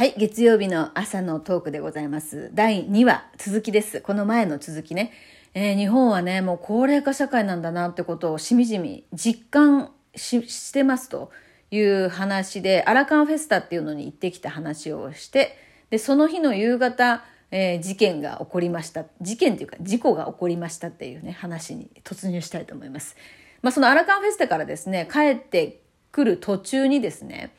はい、月曜日の朝のトークでございます。第2話、続きです。この前の続きね。えー日本はね、もう高齢化社会なんだなってことをしみじみ実感してますという話で、アラカンフェスタっていうのに行ってきた話をして、で、その日の夕方、えー事件が起こりました。事件っていうか事故が起こりましたっていうね、話に突入したいと思います。まあ、そのアラカンフェスタからですね、帰ってくる途中にですね、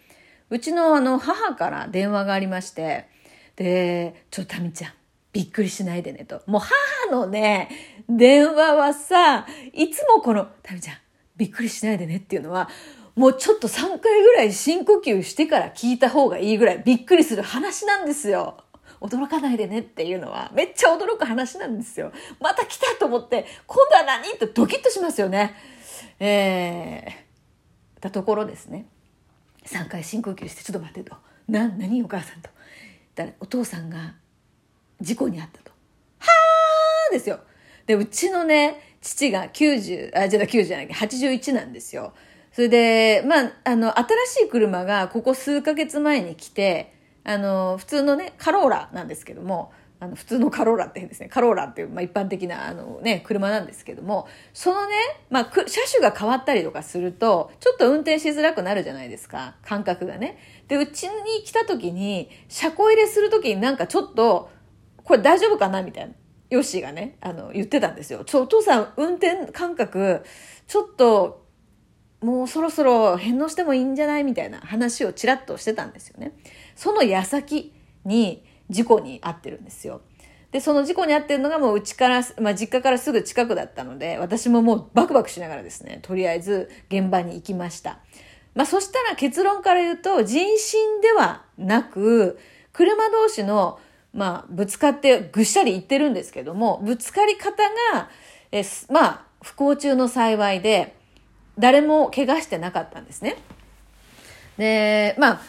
うちのあの母から電話がありまして、で、ちょタミちゃん、びっくりしないでねと。もう母のね、電話はさ、いつもこの、タミちゃん、びっくりしないでねっていうのは、もうちょっと3回ぐらい深呼吸してから聞いた方がいいぐらいびっくりする話なんですよ。驚かないでねっていうのはめっちゃ驚く話なんですよ。また来たと思って、今度は何？ってドキッとしますよね。えー、だところですね。3回深呼吸してちょっと待ってと「な何お母さん」と。言ったらお父さんが事故に遭ったと「はあ」ですよ。でうちのね父が90あじゃあ90じゃない81なんですよ。それでまああの新しい車がここ数ヶ月前に来てあの普通のねカローラなんですけどもあの普通のカローラって変ですねカローラっていう、まあ、一般的なあの、ね、車なんですけどもそのね、まあ、車種が変わったりとかするとちょっと運転しづらくなるじゃないですか感覚がね。でうちに来た時に車庫入れする時になんかちょっとこれ大丈夫かなみたいなヨッシーがねあの言ってたんですよ。ちょお父さん運転感覚ちょっともうそろそろ返納してもいいんじゃないみたいな話をちらっとしてたんですよね。その矢先に事故に遭ってるんですよ。で、その事故に遭ってるのがもううちから、まあ実家からすぐ近くだったので、私ももうバクバクしながらですね、とりあえず現場に行きました。まあそしたら結論から言うと、人身ではなく、車同士の、まあぶつかってぐっしゃり行ってるんですけども、ぶつかり方が、えまあ不幸中の幸いで、誰も怪我してなかったんですね。で、まあ、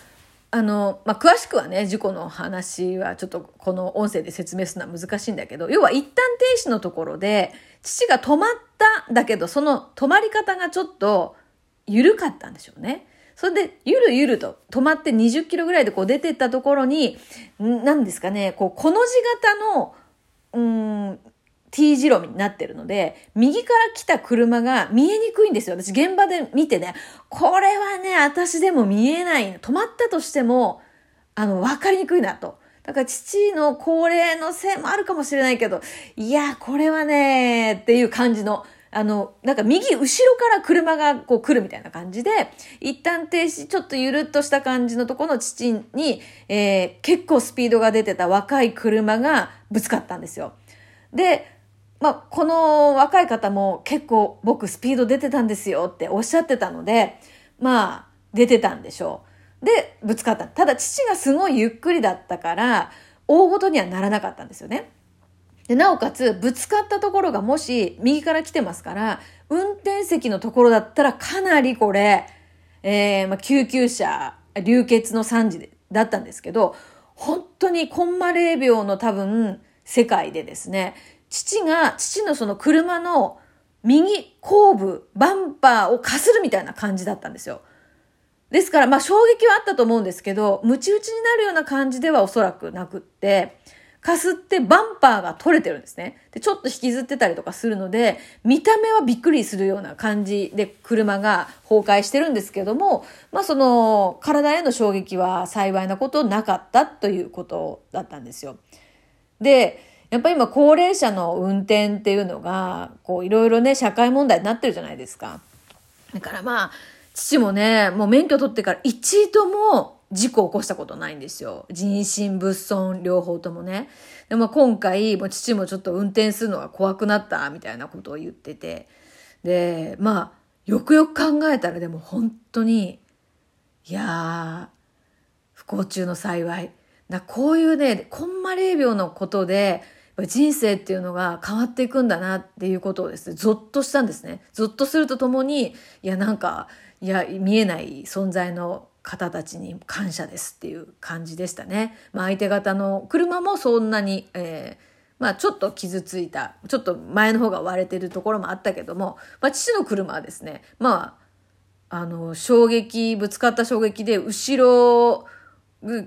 あの、まあ、詳しくはね、事故の話はちょっとこの音声で説明するのは難しいんだけど、要は一旦停止のところで、父が止まったんだけど、その止まり方がちょっと緩かったんでしょうね。それで、ゆるゆると止まって20キロぐらいでこう出てったところに、んなんですかね、こう、この字型の、うん、T 字路になってるので、右から来た車が見えにくいんですよ。私現場で見てね、これはね、私でも見えない。止まったとしても、あの、わかりにくいなと。だから父の高齢のせいもあるかもしれないけど、いや、これはね、っていう感じの、あの、なんか右後ろから車がこう来るみたいな感じで、一旦停止、ちょっとゆるっとした感じのところの父に、えー結構スピードが出てた若い車がぶつかったんですよ。で、まあ、この若い方も結構僕スピード出てたんですよっておっしゃってたので、まあ、出てたんでしょう。で、ぶつかった。ただ父がすごいゆっくりだったから、大ごとにはならなかったんですよね。で、なおかつ、ぶつかったところがもし右から来てますから、運転席のところだったらかなりこれ、えーまあ、救急車、流血の惨事だったんですけど、本当にコンマ0秒の多分、世界でですね、父が、父のその車の右後部、バンパーをかするみたいな感じだったんですよ。ですから、まあ衝撃はあったと思うんですけど、ムチ打ちになるような感じではおそらくなくって、かすってバンパーが取れてるんですね。で、ちょっと引きずってたりとかするので、見た目はびっくりするような感じで車が崩壊してるんですけども、まあその体への衝撃は幸いなことなかったということだったんですよ。で、やっぱり今高齢者の運転っていうのが、こういろいろね、社会問題になってるじゃないですか。だからまあ、父もね、もう免許取ってから一度も事故を起こしたことないんですよ。人身物損両方ともね。でも今回、もう父もちょっと運転するのが怖くなったみたいなことを言ってて。で、まあ、よくよく考えたらでも本当に、いやー、不幸中の幸い。だこういうね、コンマ0秒のことで、人生っていうのが変わっていくんだなっていうことをですね、ゾッとしたんですね。ゾッとするとともに、いやなんか、いや、見えない存在の方たちに感謝ですっていう感じでしたね。まあ相手方の車もそんなに、えーまあちょっと傷ついた、ちょっと前の方が割れてるところもあったけども、まあ父の車はですね、まあ、あの、衝撃、ぶつかった衝撃で後ろ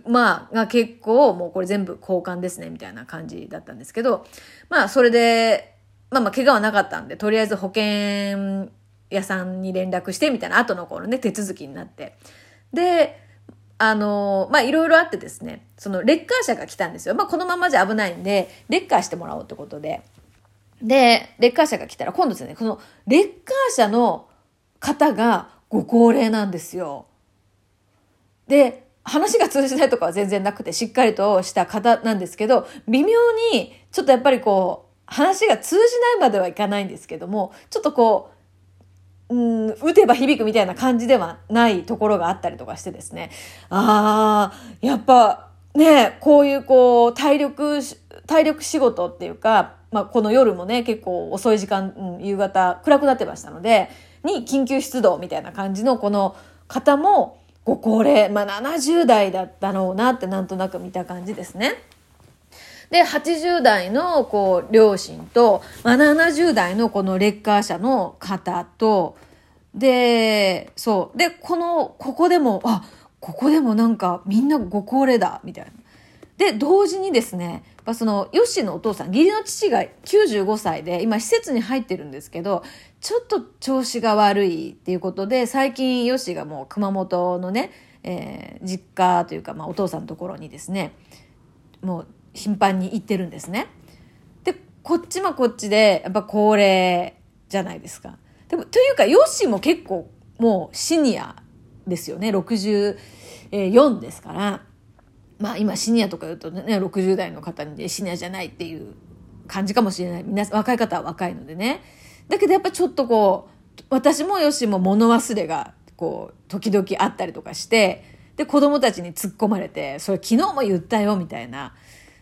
まあ、が結構もうこれ全部交換ですね、みたいな感じだったんですけど、まあそれで、まあまあ怪我はなかったんで、とりあえず保険屋さんに連絡して、みたいな後のこのね、手続きになって。で、あの、まあいろいろあってですね、そのレッカー車が来たんですよ。まあこのままじゃ危ないんで、レッカーしてもらおうってことで。で、レッカー車が来たら今度ですね、このレッカー車の方がご高齢なんですよ。で、話が通じないとかは全然なくて、しっかりとした方なんですけど、微妙に、ちょっとやっぱりこう、話が通じないまではいかないんですけども、ちょっとこう、うん、打てば響くみたいな感じではないところがあったりとかしてですね。ああ、やっぱね、こういうこう、体力、体力仕事っていうか、まあこの夜もね、結構遅い時間、うん、夕方暗くなってましたので、に緊急出動みたいな感じのこの方も、ご高齢、まあ、70代だったろうなってなんとなく見た感じですね。で、80代のこう両親と、まあ、70代のこのレッカー車の方と、で、そう。で、この、ここでも、あ、ここでもなんかみんなご高齢だ、みたいな。で、同時にですね、ぱその、ヨッシーのお父さん、義理の父が95歳で、今施設に入ってるんですけど、ちょっと調子が悪いっていうことで、最近ヨッシーがもう熊本のね、えー、実家というか、まあお父さんのところにですね、もう頻繁に行ってるんですね。で、こっちもこっちで、やっぱ高齢じゃないですか。でも、というか、ヨッシーも結構もうシニアですよね。64ですから。まあ今シニアとか言うとね、60代の方にね、シニアじゃないっていう感じかもしれない。皆若い方は若いのでね。だけどやっぱちょっとこう、私もよしも物忘れが、こう、時々あったりとかして、で、子供たちに突っ込まれて、それ昨日も言ったよ、みたいな。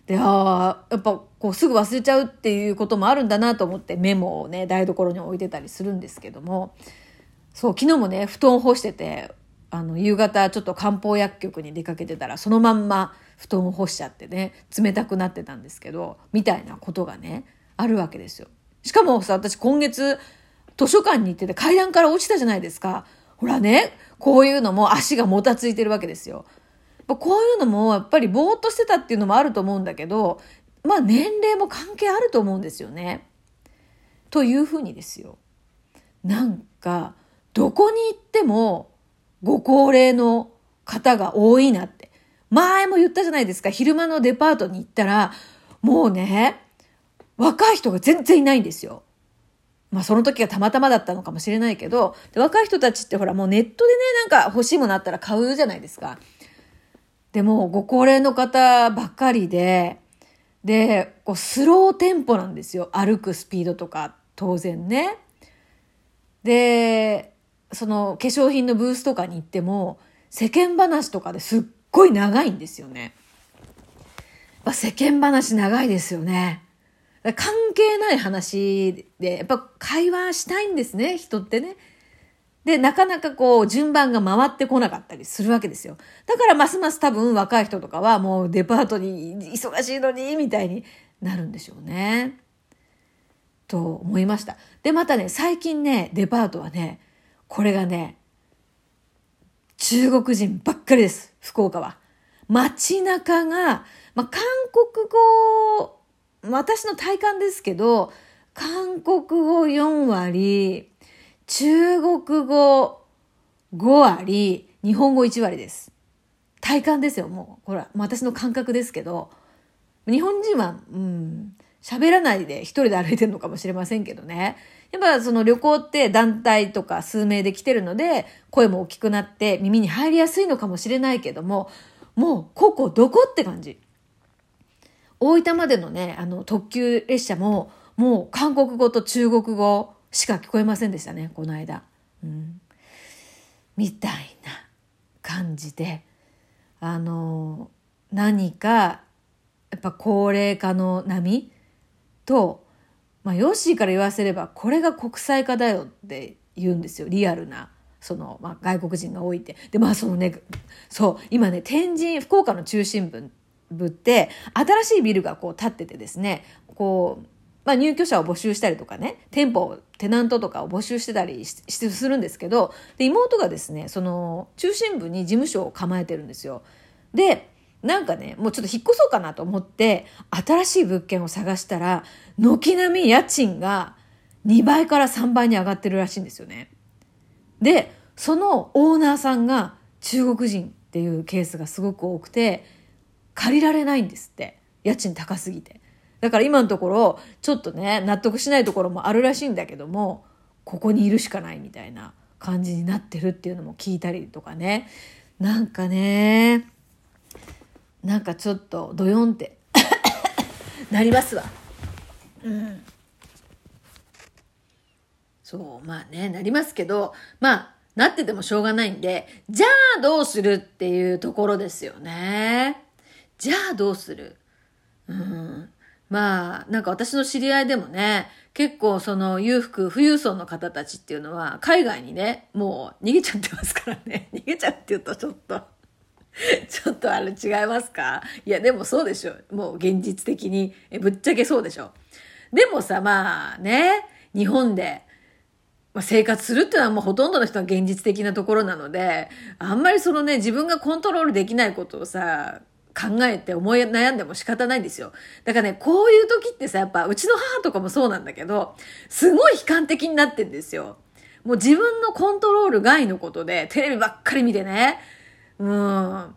で、ああ、やっぱこうすぐ忘れちゃうっていうこともあるんだなと思ってメモをね、台所に置いてたりするんですけども、そう、昨日もね、布団を干してて、あの、夕方ちょっと漢方薬局に出かけてたら、そのまんま布団を干しちゃってね、冷たくなってたんですけど、みたいなことがね、あるわけですよ。しかもさ、私今月、図書館に行ってて階段から落ちたじゃないですか。ほらね、こういうのも足がもたついてるわけですよ。こういうのもやっぱりぼーっとしてたっていうのもあると思うんだけど、まあ年齢も関係あると思うんですよね。というふうにですよ。なんか、どこに行ってもご高齢の方が多いなって。前も言ったじゃないですか。昼間のデパートに行ったら、もうね、若い人が全然いないんですよ。まあその時がたまたまだったのかもしれないけど、若い人たちってほらもうネットでね、なんか欲しいものあったら買うじゃないですか。でもご高齢の方ばっかりで、で、こうスローテンポなんですよ。歩くスピードとか、当然ね。で、その化粧品のブースとかに行っても、世間話とかですっごい長いんですよね。ま世間話長いですよね。関係ない話で、やっぱ会話したいんですね、人ってね。で、なかなかこう、順番が回ってこなかったりするわけですよ。だからますます多分若い人とかはもうデパートに忙しいのに、みたいになるんでしょうね。と思いました。で、またね、最近ね、デパートはね、これがね、中国人ばっかりです、福岡は。街中が、まあ、韓国語、私の体感ですけど、韓国語4割、中国語5割、日本語1割です。体感ですよ、もう。ほら、私の感覚ですけど、日本人は、うん、喋らないで一人で歩いてるのかもしれませんけどね。やっぱその旅行って団体とか数名で来てるので、声も大きくなって耳に入りやすいのかもしれないけども、もうここどこって感じ。大分までのね、あの特急列車も、もう韓国語と中国語しか聞こえませんでしたね、この間。うん。みたいな感じで、あの、何か、やっぱ高齢化の波とまあ、ヨッシーから言わせれば、これが国際化だよって言うんですよ。リアルな。その、まあ、外国人が多いって。で、まあ、そのね、そう、今ね、天神、福岡の中心部部って、新しいビルがこう建っててですね、こう、まあ、入居者を募集したりとかね、店舗、テナントとかを募集してたりするんですけど、で、妹がですね、その、中心部に事務所を構えてるんですよ。で、なんかね、もうちょっと引っ越そうかなと思って、新しい物件を探したら、軒並み家賃が2倍から3倍に上がってるらしいんですよね。で、そのオーナーさんが中国人っていうケースがすごく多くて、借りられないんですって。家賃高すぎて。だから今のところ、ちょっとね、納得しないところもあるらしいんだけども、ここにいるしかないみたいな感じになってるっていうのも聞いたりとかね。なんかね、なんかちょっとドヨンって なりますわ。うん。そう、まあね、なりますけど、まあ、なっててもしょうがないんで、じゃあどうするっていうところですよね。じゃあどうする？うん。まあ、なんか私の知り合いでもね、結構その裕福、富裕層の方たちっていうのは、海外にね、もう逃げちゃってますからね。逃げちゃうって言うとちょっと ちょっとあれ違いますか？いや、でもそうでしょ。もう現実的に。え、ぶっちゃけそうでしょ。でもさ、まあね、日本で、まあ、生活するっていうのはもうほとんどの人は現実的なところなので、あんまりそのね、自分がコントロールできないことをさ、考えて思い悩んでも仕方ないんですよ。だからね、こういう時ってさ、やっぱうちの母とかもそうなんだけど、すごい悲観的になってんですよ。もう自分のコントロール外のことで、テレビばっかり見てね。うん。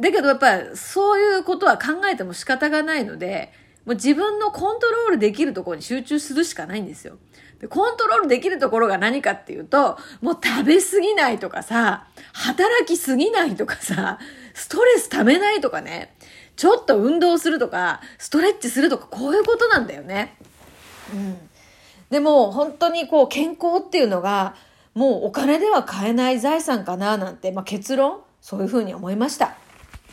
だけどやっぱりそういうことは考えても仕方がないので、もう自分のコントロールできるところに集中するしかないんですよ。で、コントロールできるところが何かっていうと、もう食べ過ぎないとかさ、働きすぎないとかさ、ストレス溜めないとかね、ちょっと運動するとか、ストレッチするとか、こういうことなんだよね。うん。でも、本当にこう、健康っていうのが、もうお金では買えない財産かななんて、まあ結論、そういうふうに思いました。